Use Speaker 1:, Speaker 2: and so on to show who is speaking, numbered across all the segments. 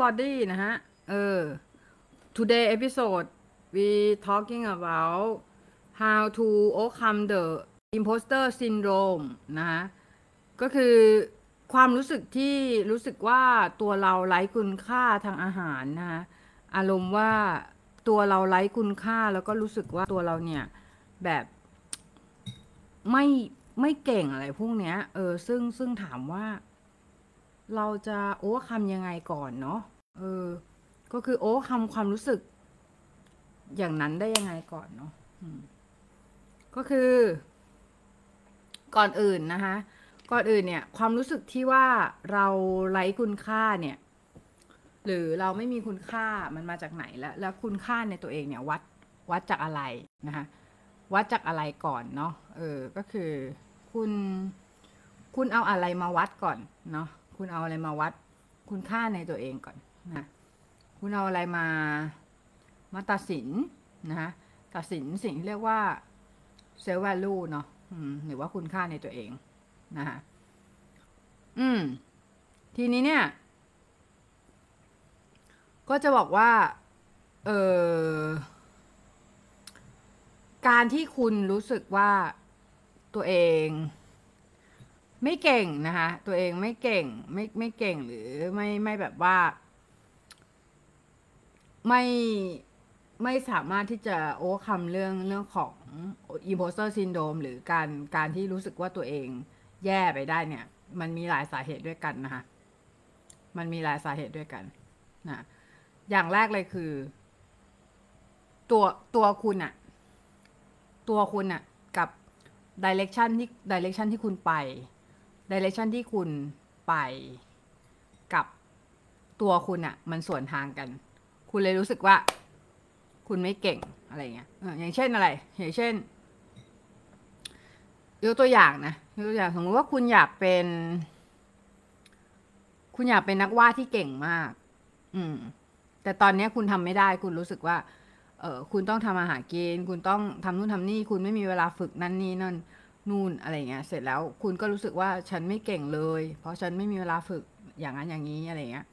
Speaker 1: body นะฮะ เออ today episode we talking about how to overcome the imposter syndrome นะฮะ ก็คือความรู้สึกที่รู้สึกว่าตัวเราไร้คุณค่าทางอาหารนะฮะ อารมณ์ว่าตัวเราไร้คุณค่าแล้วก็รู้สึกว่าตัวเราเนี่ยแบบไม่ไม่เก่งอะไรพวกเนี้ย เออ ซึ่งซึ่งถามว่า เราจะโอ้คำยังไงก่อนเนาะเออ ก็คือโอ้คำความรู้สึก อย่างนั้นได้ยังไงก่อนเนาะก็คือ ก่อนอื่นนะคะ ก่อนอื่นเนี่ย ความรู้สึกที่ว่าเราไร้คุณค่าเนี่ย หรือเราไม่มีคุณค่ามันมาจากไหนแล้ว แล้วคุณค่าในตัวเองเนี่ย วัดวัดจากอะไรนะคะวัดจากอะไรก่อนเนาะเออ ก็คือ คุณ คุณเอาอะไรมาวัดก่อนเนาะ คุณเอาอะไรมาวัดคุณค่าในตัวเองก่อนนะคุณเอาอะไรมามาตัดสินนะคะตัดสินสิ่งที่เรียกว่า self value เนาะหรือว่าคุณค่าในตัวเองนะคะอืม ทีนี้เนี่ย ก็จะบอกว่า เออการที่คุณรู้สึกว่าตัวเอง ไม่เก่งนะคะ ตัวเองไม่เก่งไม่ไม่เก่งหรือไม่ไม่แบบว่า ไม่ไม่สามารถที่จะโอ้คำเรื่องเรื่องของ imposter syndrome หรือการการที่รู้สึกว่าตัวเองแย่ไปได้เนี่ย มันมีหลายสาเหตุด้วยกันนะคะ มันมีหลายสาเหตุด้วยกันนะอย่างแรกเลยคือ ตัวตัวคุณอะตัวคุณอะกับ direction ที่ direction ที่คุณไป direction ที่คุณไปกับตัวคุณอะมันส่วนทางกัน คุณเลยรู้สึกว่า คุณไม่เก่งอะไรเงี้ยอย่างเช่นอะไร อย่างเช่นยกตัวอย่างนะยกตัวอย่างสมมติว่าคุณอยากเป็น คุณอยากเป็นนักวาดที่เก่งมาก อืม แต่ตอนนี้คุณทำไม่ได้ คุณรู้สึกว่า เออคุณต้องทำอาหารกิน คุณต้องทำนู่นทำนี่ คุณไม่มีเวลาฝึกนั่นนี่นั่น นู่นอะไรเงี้ยเสร็จแล้วคุณก็รู้สึกว่าฉันไม่เก่งเลย เพราะฉันไม่มีเวลาฝึกอย่างนั้นอย่างนี้อะไรเงี้ย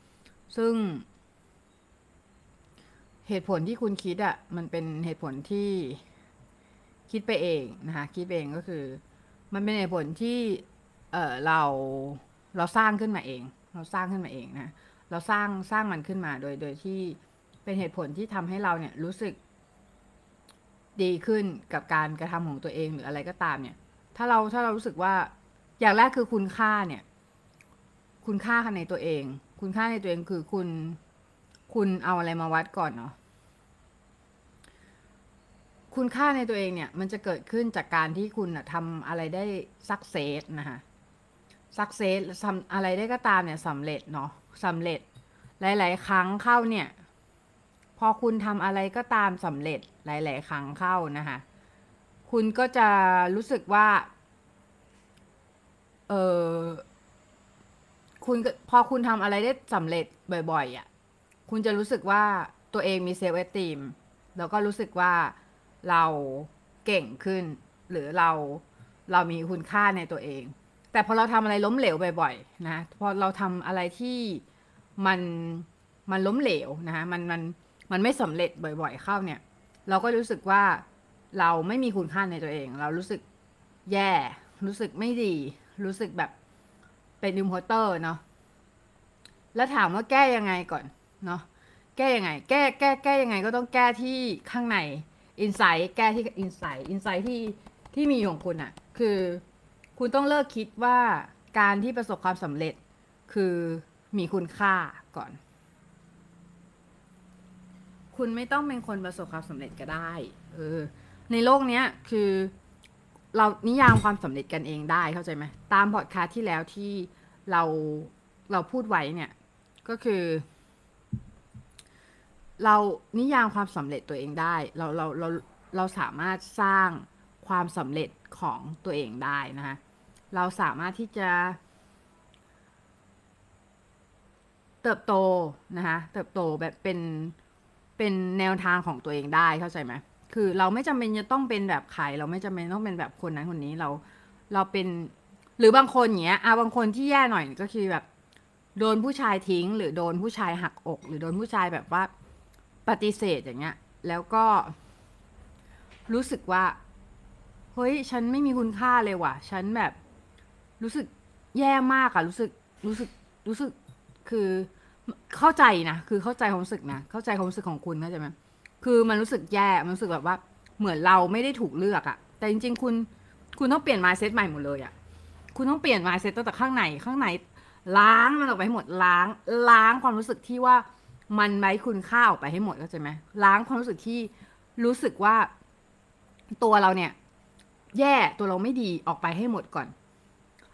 Speaker 1: ซึ่ง เหตุผลที่คุณคิดอะ่ะมันเป็นเหตุผลที่คิดไปเองนะคะคิดไปเองก็คือ มันเป็นเหตุผลที่เออเราเราสร้างขึ้นมาเอง เราสร้างขึ้นมาเองนะเราสร้างสร้างมันขึ้นมาโดยโดยที่เป็นเหตุผลที่ทำให้เราเนี่ยรู้สึกดีขึ้นกับการกระทำของตัวเองหรืออะไรก็ตามเนี่ย ถ้าเราถ้าเรารู้สึกว่า อย่างแรกคือคุณค่าเนี่ย คุณค่าในตัวเอง คุณค่าในตัวเองคือคุณ คุณเอาอะไรมาวัดก่อนเนาะคุณค่าในตัวเองเนี่ย มันจะเกิดขึ้นจากการที่คุณทำอะไรได้สักเซสนะคะสักเซสทำอะไรได้ก็ตามเนี่ยสำเร็จเนาะสำเร็จ หลาย ๆ ครั้งเข้าเนี่ย พอคุณทำอะไรก็ตามสำเร็จหลาย ๆ ครั้งเข้านะคะ คุณก็จะรู้สึกว่า เออคุณพอคุณทำอะไรได้สำเร็จบ่อย ๆอะ คุณจะรู้สึกว่าตัวเองมีเซลฟ์เอสติมแล้วก็รู้สึกว่าเราเก่งขึ้น หรือเราเรามีคุณค่าในตัวเอง แต่พอเราทำอะไรล้มเหลวบ่อยๆนะพอเราทำอะไรที่มันมันล้มเหลวนะคะมันมันมันไม่สำเร็จบ่อย ๆ เข้าเนี่ย เราก็รู้สึกว่า เราไม่มีคุณค่าในตัวเอง เรารู้สึกแย่ รู้สึกไม่ดี รู้สึกแบบเป็น imposter เนาะแล้วถามว่าแก้ยังไงก่อนเนาะแก้ยังไง แก้แก้แก้ยังไงก็ต้องแก้ที่ข้างใน inside แก้ที่ inside inside ที่ที่มีของคุณอะคือคุณต้องเลิกคิดว่าการที่ประสบความสำเร็จคือมีคุณค่าก่อน คุณไม่ต้องเป็นคนประสบความสำเร็จก็ได้ เออ ในโลกเนี้ยคือเรานิยามความสำเร็จกันเองได้เข้าใจไหมตามพอดคาสที่แล้วที่เราเราพูดไว้เนี่ย ก็คือ เรานิยามความสำเร็จตัวเองได้ เราเราเราเราสามารถสร้างความสำเร็จของตัวเองได้นะคะเราสามารถที่จะ เติบโตนะคะเติบโตแบบเป็นเป็นแนวทางของตัวเองได้เข้าใจไหม คือเราไม่จำเป็นจะต้องเป็นแบบใครเราไม่จำเป็นต้องเป็นแบบคนนั้นคนนี้เรา เราเป็น หรือบางคนอย่างเงี้ยอะบางคนที่แย่หน่อยก็คือแบบ โดนผู้ชายทิ้ง หรือโดนผู้ชายหักอก หรือโดนผู้ชายแบบว่าปฏิเสธอย่างเงี้ย แล้วก็ รู้สึกว่าเฮ้ยฉันไม่มีคุณค่าเลยว่ะ ฉันแบบ รู้สึกแย่มากอะรู้สึกรู้สึกรู้สึกคือเข้าใจนะคือเข้าใจความรู้สึกนะเข้าใจความรู้สึกของคุณเข้าใจไหม คือมันรู้สึกแย่ มันรู้สึกแบบว่า เหมือนเราไม่ได้ถูกเลือกอะแต่จริง ๆ คุณคุณต้องเปลี่ยน mindset ใหม่หมดเลยอะคุณต้องเปลี่ยน mindset ตั้งแต่ข้างในข้างในล้างมันออกไปหมดล้าง ล้างความรู้สึกที่ว่ามันไร้คุณค่าออกไปให้หมดเข้าใจไหมล้างความรู้สึกที่รู้สึกว่าตัวเราเนี่ย แย่ตัวเราไม่ดีออกไปให้หมดก่อน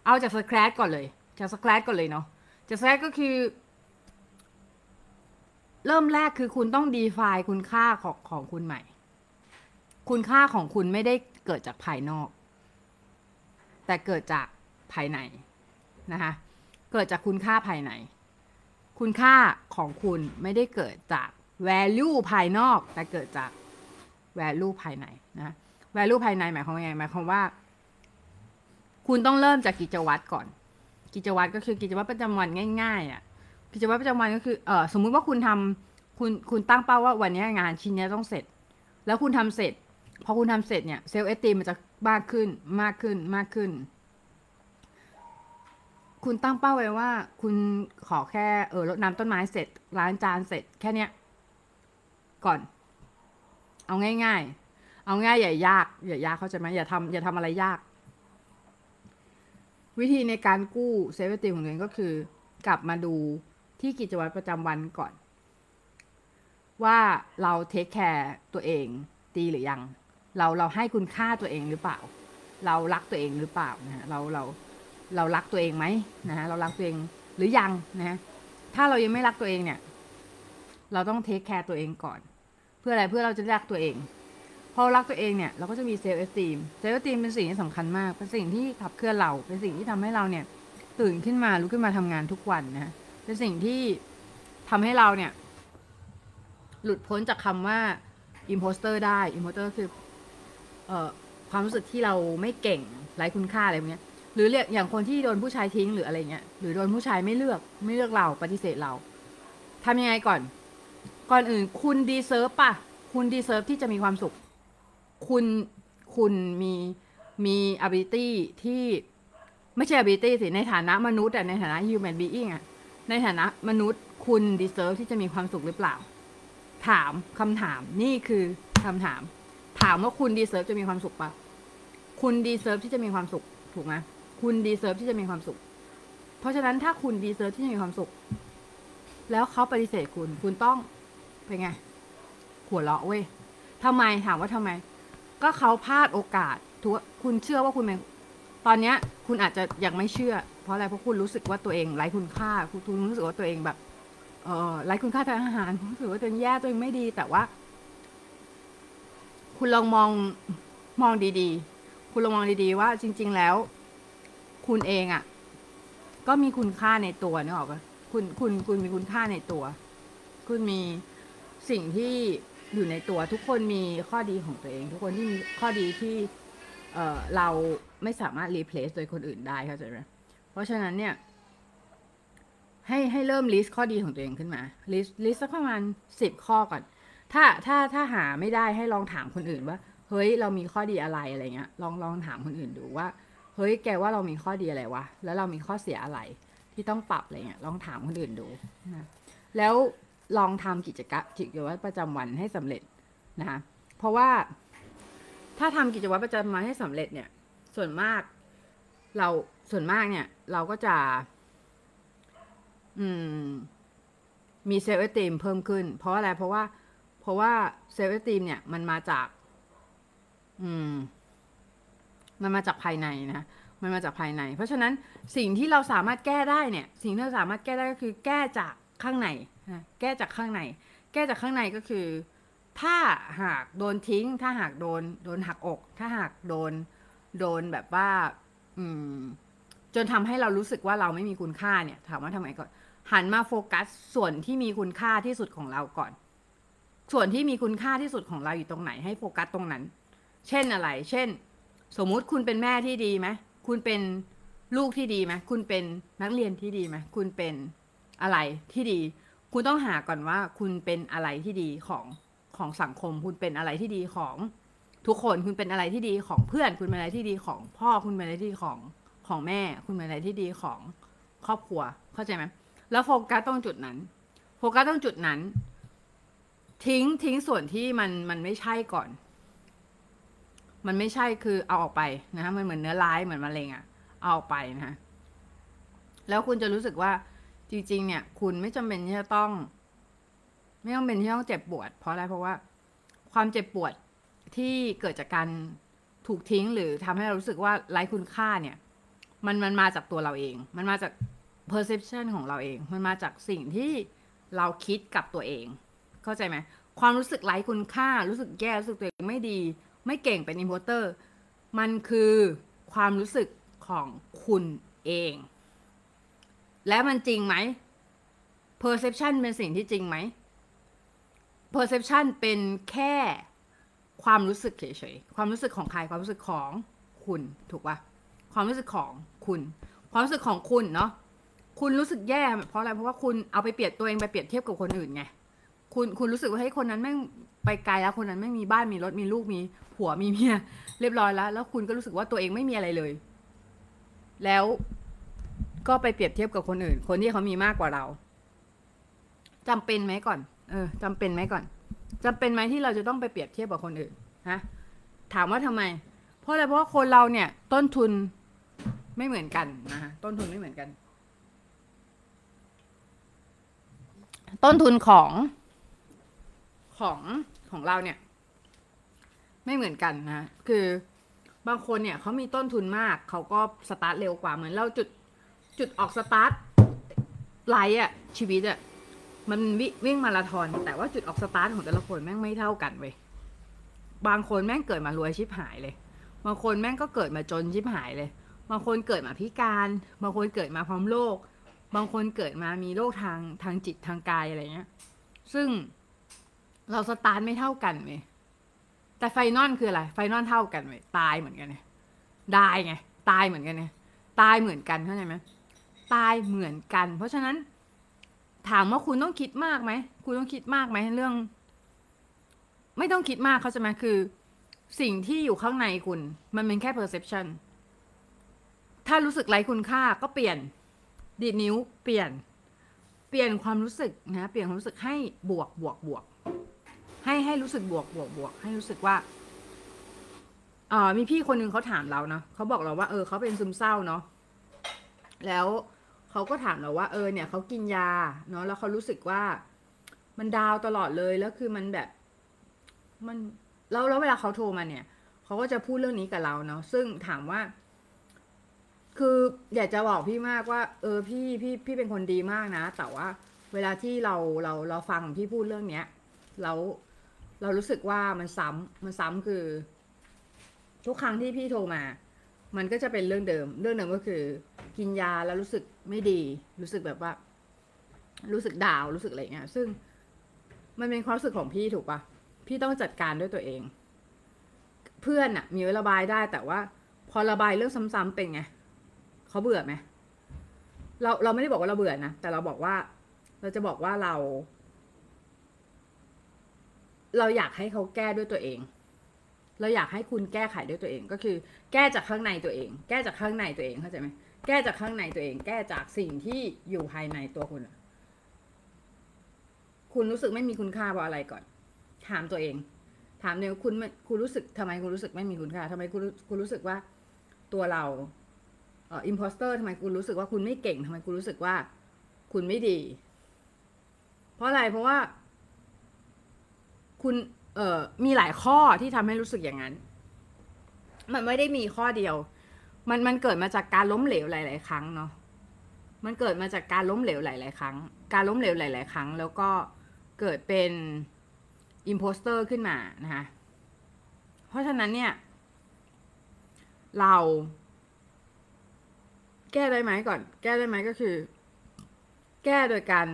Speaker 1: เอาจาก scratch ก่อนเลยจาก scratch ก่อนเลยเนาะจาก scratch ก็คือ เริ่มแรกคือคุณต้อง define คุณค่าของของคุณใหม่ คุณค่าของคุณไม่ได้เกิดจากภายนอก แต่เกิดจากภายในนะคะ เกิดจากคุณค่าภายใน คุณค่าของคุณไม่ได้เกิดจาก value ภายนอก แต่เกิดจาก value ภายในนะ value ภายในหมายความว่าไงหมายความว่า คุณต้องเริ่มจากกิจวัตรก่อน กิจวัตรก็คือกิจวัตรประจำวันง่ายๆอะ่ะ กิจวัตรประจำวันก็คือเออสมมุติว่าคุณทำคุณคุณตั้งเป้าว่าวันนี้งานชิ้นนี้ต้องเสร็จ แล้วคุณทำเสร็จ พอคุณทำเสร็จเนี่ยเซลล์เอสตีมันจะมากขึ้นมากขึ้นมากขึ้น คุณตั้งเป้าไว้ว่า คุณขอแค่เออรดน้ำต้นไม้เสร็จล้างจานเสร็จแค่เนี้ยก่อน เอาง่าย ๆ เอาง่ายอย่ายากอย่ายากเข้าใจไหมอย่าทำอย่าทำอะไรยาก วิธีในการกู้ self-esteem ของตัวเองก็คือกลับมาดู ที่กิจวัตรประจำวันก่อน ว่าเรา take care ตัวเองดีหรือยัง เราเราให้คุณค่าตัวเองหรือเปล่า เรารักตัวเองหรือเปล่านะฮะเราเราเรารักตัวเองไหมนะฮะเรารักตัวเองหรือยังนะฮะถ้าเรายังไม่รักตัวเองเนี่ย เราต้อง take care ตัวเองก่อน เพื่ออะไรเพื่อเราจะได้รักตัวเองพอรักตัวเองเนี่ยเราก็จะมี self-esteem self-esteem เป็นสิ่งที่สำคัญมาก เป็นสิ่งที่ขับเคลื่อนเรา เป็นสิ่งที่ทำให้เราเนี่ย ตื่นขึ้นมาลุกขึ้นมาทำงานทุกวันนะ เป็นสิ่งที่ทำให้เราเนี่ย หลุดพ้นจากคำว่า imposter ได้ imposter คือเอ่อความรู้สึกที่เราไม่เก่งไร้คุณค่าอะไรพวกเนี้ยหรือเรียกอย่างคนที่โดนผู้ชายทิ้งหรืออะไรเงี้ยหรือโดนผู้ชายไม่เลือกไม่เลือกเราปฏิเสธเราทำยังไงก่อน ก่อนอื่น คุณ deserve ป่ะ คุณ deserve ที่จะมีความสุข คุณคุณมีมี ability ที่ไม่ใช่ ability สิในฐานะมนุษย์อะในฐานะ human being อะ ในฐานะมนุษย์คุณ deserve ที่จะมีความสุขหรือเปล่า ถามคำถามนี่คือคำถาม ถามว่าคุณ deserve จะมีความสุขปะคุณ deserve ที่จะมีความสุข ถูกไหมคุณ deserve ที่จะมีความสุข เพราะฉะนั้นถ้าคุณ deserve ที่จะมีความสุข แล้วเขาปฏิเสธคุณ คุณต้องเป็นไง หัวเราะเว้ยทำไมถามว่าทำไม ก็เขาพลาดโอกาสทุกคุณเชื่อว่าคุณเป็นตอนเนี้ย คุณอาจจะยังไม่เชื่อ ราะอะไรเพราะคุณรู้สึกว่าตัวเองไร้คุณค่าคุณรู้สึกว่าตัวเองแบบเออไร้คุณค่าทางอาหารคุณรู้สึกว่าตัวเองแย่ตัวเองไม่ดี แต่ว่า คุณลองมองมองดีๆ คุณลองมองดีๆ ว่าจริง ๆ แล้ว คุณเองอะ่ะ ก็มีคุณค่าในตัวนึกออกปะคุณคุณคุณมีคุณค่าในตัว คุณมีสิ่งที่อยู่ในตัวทุกคนมีข้อดีของตัวเอง ทุกคนที่มีข้อดีที่เออเราไม่สามารถ replace โดยคนอื่นได้เข้าใจไหม ราะฉะนั้นเนี่ย ให้ให้เริ่ม list ข้อดีของตัวเองขึ้นมา list list สักประมาณสิบข้อก่อน ถ้าถ้าถ้าหาไม่ได้ให้ลองถามคนอื่นว่า เฮ้ยเรามีข้อดีอะไรอะไรเงี้ย ลองลองถามคนอื่นดูว่า เฮ้ยแกว่าเรามีข้อดีอะไรวะแล้วเรามีข้อเสียอะไร ที่ต้องปรับอะไรเงี้ยลองถามคนอื่นดูนะแล้วลองทำกิจกรรมกิจวัตรประจำวันให้สำเร็จนะคะเพราะว่าถ้าทำกิจวัตรประจำวันให้สำเร็จเนี่ย ส่วนมาก เราส่วนมากเนี่ย เราก็จะ อืม มีเซลล์เอตีมเพิ่มขึ้น เพราะอะไรเพราะว่า เพราะว่าเซลล์เอตีมเนี่ยมันมาจาก อืม มันมาจากภายในนะมันมาจากภายใน เพราะฉะนั้นสิ่งที่เราสามารถแก้ได้เนี่ย สิ่งที่เราสามารถแก้ได้ก็คือ แก้จากข้างในนะแก้จากข้างใน แก้จากข้างในก็คือ ถ้าหากโดนทิ้ง ถ้าหากโดน โดนหักอก ถ้าหากโดน โดนแบบว่า จนทำให้เรารู้สึกว่าเราไม่มีคุณค่าเนี่ย ถามว่าทำไมก่อน หันมาโฟกัสส่วนที่มีคุณค่าที่สุดของเราก่อน ส่วนที่มีคุณค่าที่สุดของเราอยู่ตรงไหนให้โฟกัสตรงนั้น เช่นอะไร เช่น สมมุติคุณเป็นแม่ที่ดีไหมคุณเป็นลูกที่ดีไหมคุณเป็นนักเรียนที่ดีไหมคุณเป็นอะไรที่ดี คุณต้องหาก่อนว่าคุณเป็นอะไรที่ดีของของสังคม คุณเป็นอะไรที่ดีของ ทุกคนคุณเป็นอะไรที่ดีของเพื่อนคุณเป็นอะไรที่ดีของพ่อคุณเป็นอะไรที่ดีของของแม่ คุณเป็นอะไรที่ดีของครอบครัวเข้าใจไหมแล้วโฟกัสตรงจุดนั้น โฟกัสตรงจุดนั้น ทิ้งทิ้งส่วนที่มันมันไม่ใช่ก่อน มันไม่ใช่คือเอาออกไปนะฮะมันเหมือนเนื้อร้ายเหมือนมะเร็งอะเอาออกไปนะฮะแล้วคุณจะรู้สึกว่าจริง ๆ เนี่ย คุณไม่จำเป็นที่จะต้อง ไม่ต้องเป็นที่ต้องเจ็บปวด เพราะอะไรเพราะว่า ความเจ็บปวด ที่เกิดจากการถูกทิ้งหรือทำให้เรารู้สึกว่าไร้คุณค่าเนี่ย มันมันมาจากตัวเราเอง มันมาจาก perception ของเราเอง มันมาจากสิ่งที่เราคิดกับตัวเอง เข้าใจไหมความรู้สึกไร้คุณค่า รู้สึกแย่ รู้สึกตัวเองไม่ดี ไม่เก่งเป็นอินโพเตอร์มันคือความรู้สึกของคุณเอง และมันจริงไหม perception เป็นสิ่งที่จริงไหม perception เป็นแค่ ความรู้สึกเฉยๆ ความรู้สึกของใคร ความรู้สึกของคุณถูกปะความรู้สึกของคุณ ความรู้สึกของคุณเนาะ คุณรู้สึกแย่เพราะอะไร เพราะว่าคุณเอาไปเปรียบตัวเองไปเปรียบเทียบกับคนอื่นไง คุณคุณรู้สึกว่าให้ยคนนั้นแม่ไปไกลแล้วคนนั้นไม่มีบ้านมีรถมีลูกมีผัวมีเมียเรียบร้อยแล้ว แล้วคุณก็รู้สึกว่าตัวเองไม่มีอะไรเลย แล้วก็ไปเปรียบเทียบกับคนอื่น คนที่เขามีมากกว่าเราจำเป็นไหมก่อน เออจำเป็นไหมก่อน จำเป็นไหมที่เราจะต้องไปเปรียบเทียบกับคนอื่นฮะถามว่าทำไม เพราะอะไรเพราะว่าคนเราเนี่ย ต้นทุนไม่เหมือนกันนะฮะต้นทุนไม่เหมือนกัน ต้นทุนของของของเราเนี่ย ไม่เหมือนกันนะคือบางคนเนี่ยเขามีต้นทุนมากเขาก็สตาร์ทเร็วกว่าเหมือนเราจุดจุดออก start line อะชีวิตอะ มันวิวิ่งมาราธอนแต่ว่าจุดออกสตาร์ทของแต่ละคนแม่งไม่เท่ากันเว้ยบางคนแม่งเกิดมารวยชิบหายเลย บางคนแม่งก็เกิดมาจนชิบหายเลย บางคนเกิดมาพิการ บางคนเกิดมาพร้อมโรค บางคนเกิดมามีโรคทางทางจิตทางกายอะไรเงี้ย ซึ่งเราสตาร์ทไม่เท่ากันเว้ยแต่ไฟนอลคืออะไร ไฟนอลเท่ากันเว้ยตายเหมือนกันเนี่ยได้ไง ตายเหมือนกันเนี่ยตายเหมือนกันเข้าใจไหมตายเหมือนกัน เพราะฉะนั้น ถามว่าคุณต้องคิดมากไหม คุณต้องคิดมากไหมเรื่อง ไม่ต้องคิดมากเขาจะไหมคือ สิ่งที่อยู่ข้างในคุณ มันเป็นแค่ perception ถ้ารู้สึกไร้คุณค่าก็เปลี่ยน ดีดนิ้ว เปลี่ยน เปลี่ยนความรู้สึกนะ เปลี่ยนความรู้สึกให้บวกบวกบวก ให้ให้รู้สึกบวกบวกบวก ให้รู้สึกว่าอ่ามีพี่คนหนึ่งเขาถามเราเนาะเขาบอกเราว่า เออเขาเป็นซึมเศร้าเนาะแล้ว เขาก็ถามเราว่าเออเนี่ยเขากินยาเนาะแล้วเขารู้สึกว่ามันดาวตลอดเลยแล้วคือมันแบบ มันแล้วแล้วเวลาเขาโทรมาเนี่ยเขาก็จะพูดเรื่องนี้กับเราเนาะซึ่งถามว่า คืออยากจะบอกพี่มากว่า เออพี่พี่พี่เป็นคนดีมากนะ แต่ว่า เวลาที่เราเราเราฟังพี่พูดเรื่องเนี้ยแล้วเรารู้สึกว่ามันซ้ำมันซ้ำคือ ทุกครั้งที่พี่โทรมา มันก็จะเป็นเรื่องเดิม เรื่องเดิมก็คือ กินยาแล้วรู้สึกไม่ดี รู้สึกแบบว่า รู้สึกดาวรู้สึกอะไรเงี้ย ซึ่งมันเป็นความรู้สึกของพี่ถูกปะพี่ต้องจัดการด้วยตัวเอง เพื่อนอะมีระบายได้แต่ว่า พอระบายเรื่องซ้ำๆเป็นไงเขาเบื่อไหมเราเราไม่ได้บอกว่าเราเบื่อนะแต่เราบอกว่า เราจะบอกว่าเรา เราอยากให้เขาแก้ด้วยตัวเอง เราอยากให้คุณแก้ไขด้วยตัวเองก็คือ แก้จากข้างในตัวเอง แก้จากข้างในตัวเองเข้าใจไหมแก้จากข้างในตัวเอง แก้จากสิ่งที่อยู่ภายในตัวคุณ คุณรู้สึกไม่มีคุณค่าเพราะอะไรก่อน ถามตัวเอง ถามเนี่ยคุณคุณรู้สึกทำไมคุณรู้สึกไม่มีคุณค่าทำไมคุณรู้คุณรู้สึกว่าตัวเราเอ่อ imposter ทำไมคุณรู้สึกว่าคุณไม่เก่งทำไมคุณรู้สึกว่า คุณไม่ดี เพราะอะไรเพราะว่า คุณ เออมีหลายข้อที่ทำให้รู้สึกอย่างนั้น มันไม่ได้มีข้อเดียว มันมันเกิดมาจากการล้มเหลวหลาย ๆ ครั้งเนาะมันเกิดมาจากการล้มเหลวหลาย ๆ ครั้ง การล้มเหลวหลาย ๆ ครั้ง แล้วก็เกิดเป็นอิมโพสเตอร์ขึ้นมานะคะเพราะฉะนั้นเนี่ย เรา แก้ได้ไหมก่อน แก้ได้ไหมก็คือ แก้โดยการ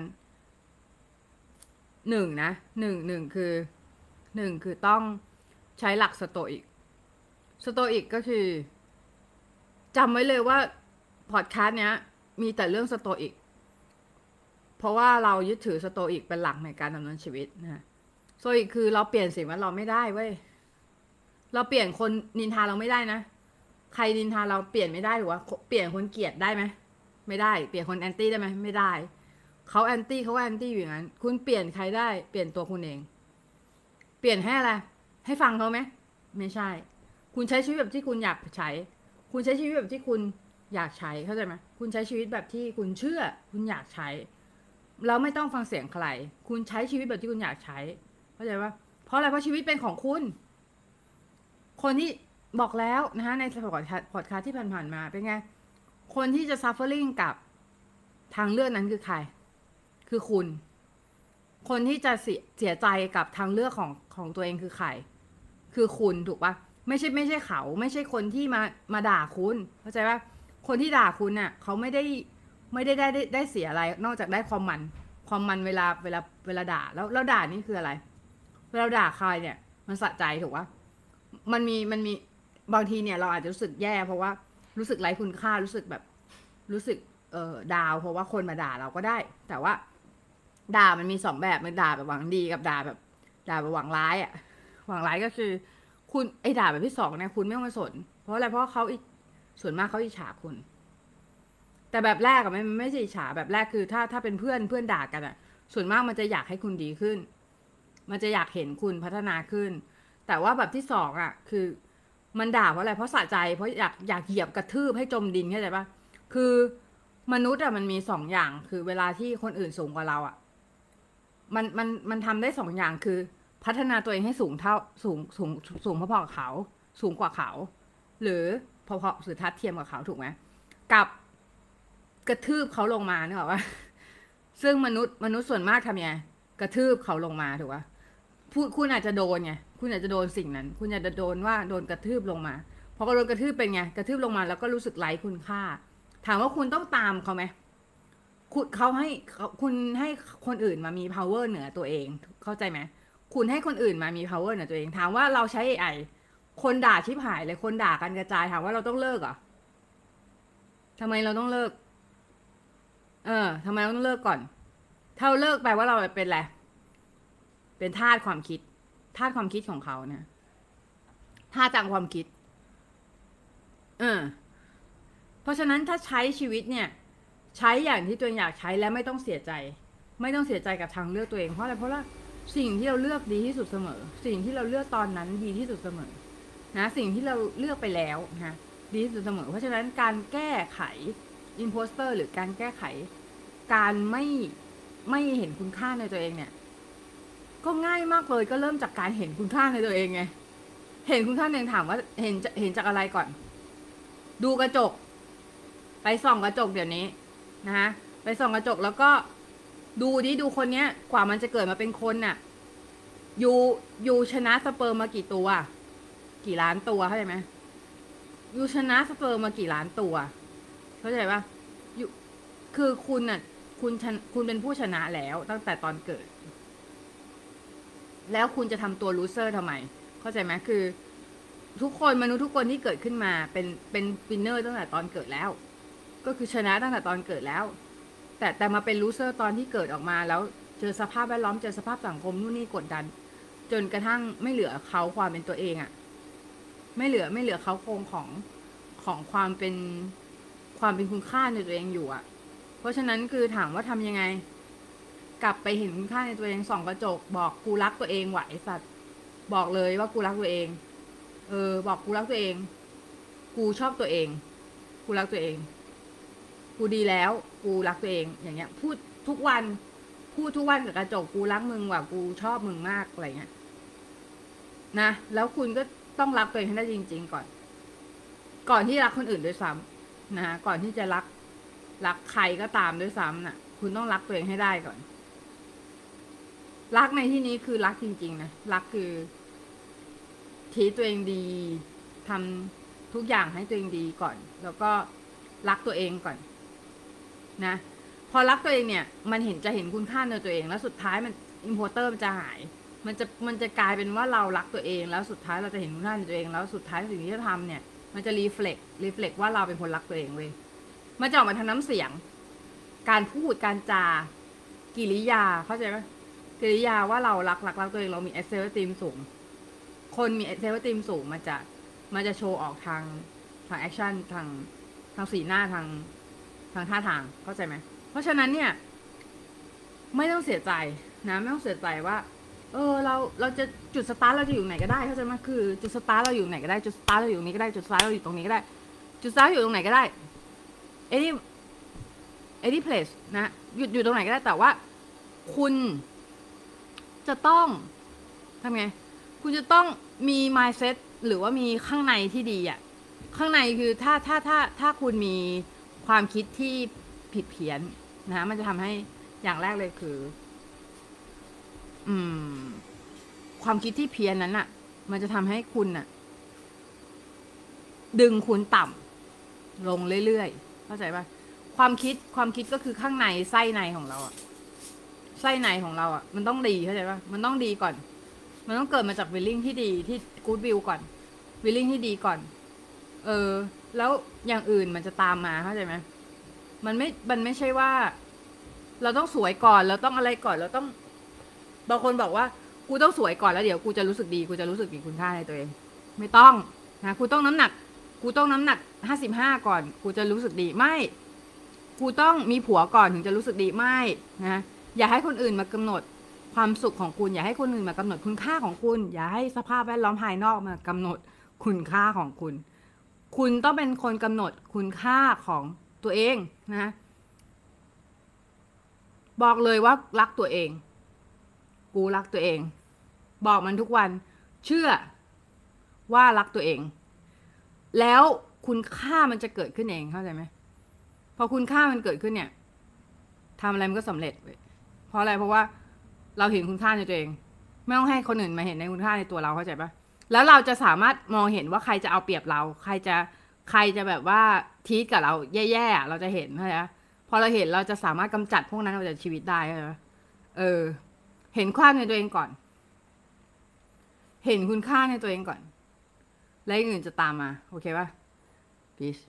Speaker 1: หนึ่งนะหนึ่งหนึ่งคือ หนึ่งคือต้องใช้หลัก Stoic Stoic ก็คือจำไว้เลยว่าพอดคาสต์เนี้ย มีแต่เรื่องสโตอิก เพราะว่าเรายึดถือสโตอิกเป็นหลักในการดำเนินชีวิตนะสโตอิกคือเราเปลี่ยนสิ่งแวดล้อมไม่ได้เว้ย เราเปลี่ยนคนนินทาเราไม่ได้นะ ใครนินทาเราเปลี่ยนไม่ได้หรือว่าเปลี่ยนคนเกลียดได้ไหมไม่ได้ เปลี่ยนคน anti ได้ไหมไม่ได้ เขาแอนตี้เขาแอนตี้อยู่อย่างนั้น คุณเปลี่ยนใครได้ เปลี่ยนตัวคุณเอง เปลี่ยนให้อะไร ให้ฟังเขาไหมไม่ใช่ คุณใช้ชีวิตแบบที่คุณอยากใช้ คุณใช้ชีวิตแบบที่คุณอยากใช้เข้าใจไหมคุณใช้ชีวิตแบบที่คุณเชื่อ คุณอยากใช้แล้วไม่ต้องฟังเสียงใคร คุณใช้ชีวิตแบบที่คุณอยากใช้เข้าใจปะเพราะอะไรเพราะชีวิตเป็นของคุณ คนที่บอกแล้วนะฮะในพอดคาสต์พอดคาที่ผ่านๆมาเป็นไง คนที่จะ suffering กับทางเลือกนั้นคือใคร คือคุณ คนที่จะเสียใจกับทางเลือกของของตัวเองคือใคร คือคุณถูกปะไม่ใช่ไม่ใช่เขา ไม่ใช่คนที่มามาด่าคุณเข้าใจปะคนที่ด่าคุณน่ะเขาไม่ได้ไม่ได้ได้ได้ได้เสียอะไร นอกจากได้ความมัน ความมันเวลาเวลาเวลาด่าแล้วแล้วด่านี่คืออะไรเวลาด่าใครเนี่ย มันสะใจถูกปะมันมีมันมีบางทีเนี่ยเราอาจจะรู้สึกแย่ เพราะว่ารู้สึกไร้คุณค่ารู้สึกแบบ รู้สึกเออดาว เพราะว่าคนมาด่าเราก็ได้ แต่ว่า ด่ามันมีสองแบบมันด่าแบบหวังดีกับด่าแบบ ด่าแบบหวังร้ายอะ่ะ หวังร้ายก็คือ คุณไอ้ด่าแบบที่สองเนี่ยคุณไม่ต้องมาสน เพราะอะไรเพราะเขาอีกส่วนมากเขาอิจฉาคุณ แต่แบบแรกอะไม่ไม่ใช่อิจฉาแบบแรกคือ ถ้าถ้าเป็นเพื่อนเพื่อนด่ากันอะส่วนมากมันจะอยากให้คุณดีขึ้น มันจะอยากเห็นคุณพัฒนาขึ้น แต่ว่าแบบที่สองอะคือ มันด่าเพราะอะไรเพราะสะใจเพราะอยากอยากเหยียบกระทืบให้จมดินเข้าใจปะคือมนุษย์อะมันมีสองอย่างคือเวลาที่คนอื่นสูงกว่าเราอะ มันมันมันทำได้สองอย่างคือ พัฒนาตัวเองให้สูงเท่าสูงสูงสูงพอๆกับเขา สูงกว่าเขา หรือพอๆหรือทัดเทียมกับเขาถูกไหมกับกระทืบเขาลงมาเนี่ยหรอว่า ซึ่งมนุษย์มนุษย์ส่วนมากทำไงกระทืบเขาลงมาถูกปะพูดคุณอาจจะโดนไงคุณอาจจะโดนสิ่งนั้น คุณอาจจะโดนว่าโดนกระทืบลงมาพอโดนกระทืบเป็นไงกระทืบลงมาแล้วก็รู้สึกไร้คุณค่า ถามว่าคุณต้องตามเขาไหม คุณเขาให้คุณให้คนอื่นมามี power เหนือตัวเอง เข้าใจไหมคุณให้คนอื่นมามี power เหนือตัวเอง ถามว่าเราใช้ AI คนด่าชิบหายเลยคนด่ากันกระจายถามว่าเราต้องเลิกเหรอทำไมเราต้องเลิก เออทำไมเราต้องเลิกก่อน ถ้าเราเลิกแปลว่าเราเป็นอะไร เป็นทาสความคิดทาสความคิดของเขาเนี่ยทาสจากความคิด เออ เพราะฉะนั้นถ้าใช้ชีวิตเนี่ย ใช้อย่างที่ตัวเองอยากใช้และไม่ต้องเสียใจ ไม่ต้องเสียใจกับทางเลือกตัวเองเพราะอะไรเพราะว่าสิ่งที่เราเลือกดีที่สุดเสมอ สิ่งที่เราเลือกตอนนั้นดีที่สุดเสมอนะสิ่งที่เราเลือกไปแล้วนะดีที่สุดเสมอ เพราะฉะนั้นการแก้ไข imposter หรือการแก้ไข การไม่ไม่เห็นคุณค่าในตัวเองเนี่ย ก็ง่ายมากเลยก็เริ่มจากการเห็นคุณค่าในตัวเองไงเห็นคุณค่าในตัวเองถามว่าเห็นเห็นจากอะไรก่อน ดูกระจก ไปส่องกระจกเดี๋ยวนี้ นะฮะไปส่องกระจกแล้วก็ดูดิดูคนเนี้ยกว่ามันจะเกิดมาเป็นคนน่ะyou you ชนะสเปิร์มมากี่ตัว กี่ล้านตัวเข้าใจไหม you ชนะสเปิร์มมากี่ล้านตัว เข้าใจปะ you คือคุณน่ะ คุณชนคุณเป็นผู้ชนะแล้วตั้งแต่ตอนเกิด แล้วคุณจะทำตัว loser ทำไม เข้าใจไหมคือ ทุกคนมนุษย์ทุกคนที่เกิดขึ้นมาเป็นเป็น winner ตั้งแต่ตอนเกิดแล้ว ก็คือชนะตั้งแต่ตอนเกิดแล้ว แต่แต่มาเป็น loser ตอนที่เกิดออกมาแล้วเจอสภาพแวดล้อมเจอสภาพสังคมนู่นนี่กดดัน จนกระทั่งไม่เหลือเขาความเป็นตัวเองอะ่ะ ไม่เหลือไม่เหลือเขาโครงของของความเป็นความเป็นคุณค่าในตัวเองอยู่อะ่ะ เพราะฉะนั้นคือถามว่าทำยังไง กลับไปเห็นคุณค่าในตัวเองส่องกระจก บอกกูรักตัวเองไหวสัตว์บอกเลยว่ากูรักตัวเอง เออ บอกกูรักตัวเอง กูชอบตัวเอง กูรักตัวเอง กูดีแล้วกูรักตัวเองอย่างเงี้ย พูดทุกวัน พูดทุกวันกับกระจกกูรักมึงว่ะกูชอบมึงมากอะไรเงี้ยนะแล้วคุณก็ต้องรักตัวเองให้ได้จริง ๆ ก่อน ก่อนที่รักคนอื่นด้วยซ้ำนะก่อนที่จะรักรักใครก็ตามด้วยซ้ำน่ะ คุณต้องรักตัวเองให้ได้ก่อน รักในที่นี้คือรักจริง ๆ นะรักคือทีตัวเองดีทำทุกอย่างให้ตัวเองดีก่อน แล้วก็รักตัวเองก่อน นะ พอรักตัวเองเนี่ย มันเห็นจะเห็นคุณค่าในตัวเอง แล้วสุดท้ายมัน imposter มันจะหาย มันจะมันจะกลายเป็นว่าเรารักตัวเอง แล้วสุดท้ายเราจะเห็นคุณค่าในตัวเอง แล้วสุดท้ายสิ่งที่จะทำเนี่ย มันจะ reflect reflect ว่าเราเป็นคนรักตัวเองเว้ยมันจะออกมาทางน้ำเสียง การพูดการจากิริยาเข้าใจไหมกิริยาว่าเรารักรักรักตัวเองเรามี self-esteem สูง คนมี self-esteem สูงมันจะมันจะโชว์ออกทางทาง action ทางทางสีหน้าทาง ทางท่าทางเข้าใจไหมเพราะฉะนั้นเนี่ย ไม่ต้องเสียใจนะไม่ต้องเสียใจว่า เออเราเราจะจุดสตาร์ทเราจะอยู่ไหนก็ได้เข้าใจไหมคือจุดสตาร์ทเราอยู่ไหนก็ได้จุดสตาร์ทเราอยู่นี้ก็ได้จุดสตาร์ทเราอยู่ตรงนี้ก็ได้ จุดสตาร์ทอยู่ตรงไหนก็ได้ any any place นะหยุดอยู่ตรงไหนก็ได้แต่ว่า คุณจะต้องทำไงคุณจะต้องมี mindset หรือว่ามีข้างในที่ดีอะข้างในคือถ้าถ้าถ้าถ้าคุณมี ความคิดที่ผิดเพี้ยนนะมันจะทำให้อย่างแรกเลยคือ อืม ความคิดที่เพี้ยนนั้นอะมันจะทำให้คุณอะดึงคุณต่ำลงเรื่อยๆเข้าใจปะความคิดความคิดก็คือข้างในไส้ในของเราอะไส้ในของเราอะมันต้องดีเข้าใจปะมันต้องดีก่อน มันต้องเกิดมาจากวิลลิ่งที่ดีที่กู๊ดวิวก่อนวิลลิ่งที่ดีก่อน เออ แล้วอย่างอื่นมันจะตามมาเข้าใจไหมมันไม่ มันไม่ใช่ว่า เราต้องสวยก่อน เราต้องอะไรก่อน เราต้อง บางคนบอกว่า กูต้องสวยก่อนแล้วเดี๋ยวกูจะรู้สึกดี กูจะรู้สึกมีคุณค่าในตัวเอง ไม่ต้องนะ กูต้องน้ำหนัก กูต้องน้ำหนักห้าสิบห้าก่อน กูจะรู้สึกดี ไม่ กูต้องมีผัวก่อนถึงจะรู้สึกดี ไม่ นะ อย่าให้คนอื่นมากำหนดความสุขของคุณ อย่าให้คนอื่นมากำหนดคุณค่าของคุณ อย่าให้สภาพแวดล้อมภายนอกมากำหนดคุณค่าของคุณ คุณต้องเป็นคนกำหนดคุณค่าของตัวเองนะ บอกเลยว่ารักตัวเอง กูรักตัวเอง บอกมันทุกวัน เชื่อว่ารักตัวเอง แล้วคุณค่ามันจะเกิดขึ้นเองเข้าใจไหมพอคุณค่ามันเกิดขึ้นเนี่ยทำอะไรมันก็สำเร็จเพราะอะไรเพราะว่าเราเห็นคุณค่าในตัวเอง ไม่ต้องให้คนอื่นมาเห็นในคุณค่าในตัวเราเข้าใจปะ แล้วเราจะสามารถมองเห็นว่าใครจะเอาเปรียบเรา ใครจะใครจะแบบว่าทีทกับเราแย่ๆเราจะเห็นเข้าใจปะพอเราเห็นเราจะสามารถกำจัดพวกนั้นออกจากชีวิตได้เข้าใจปะเออ เห็นความในตัวเองก่อน เห็นคุณค่าในตัวเองก่อน แล้วอย่างอื่นจะตามมา โอเคป่ะ peace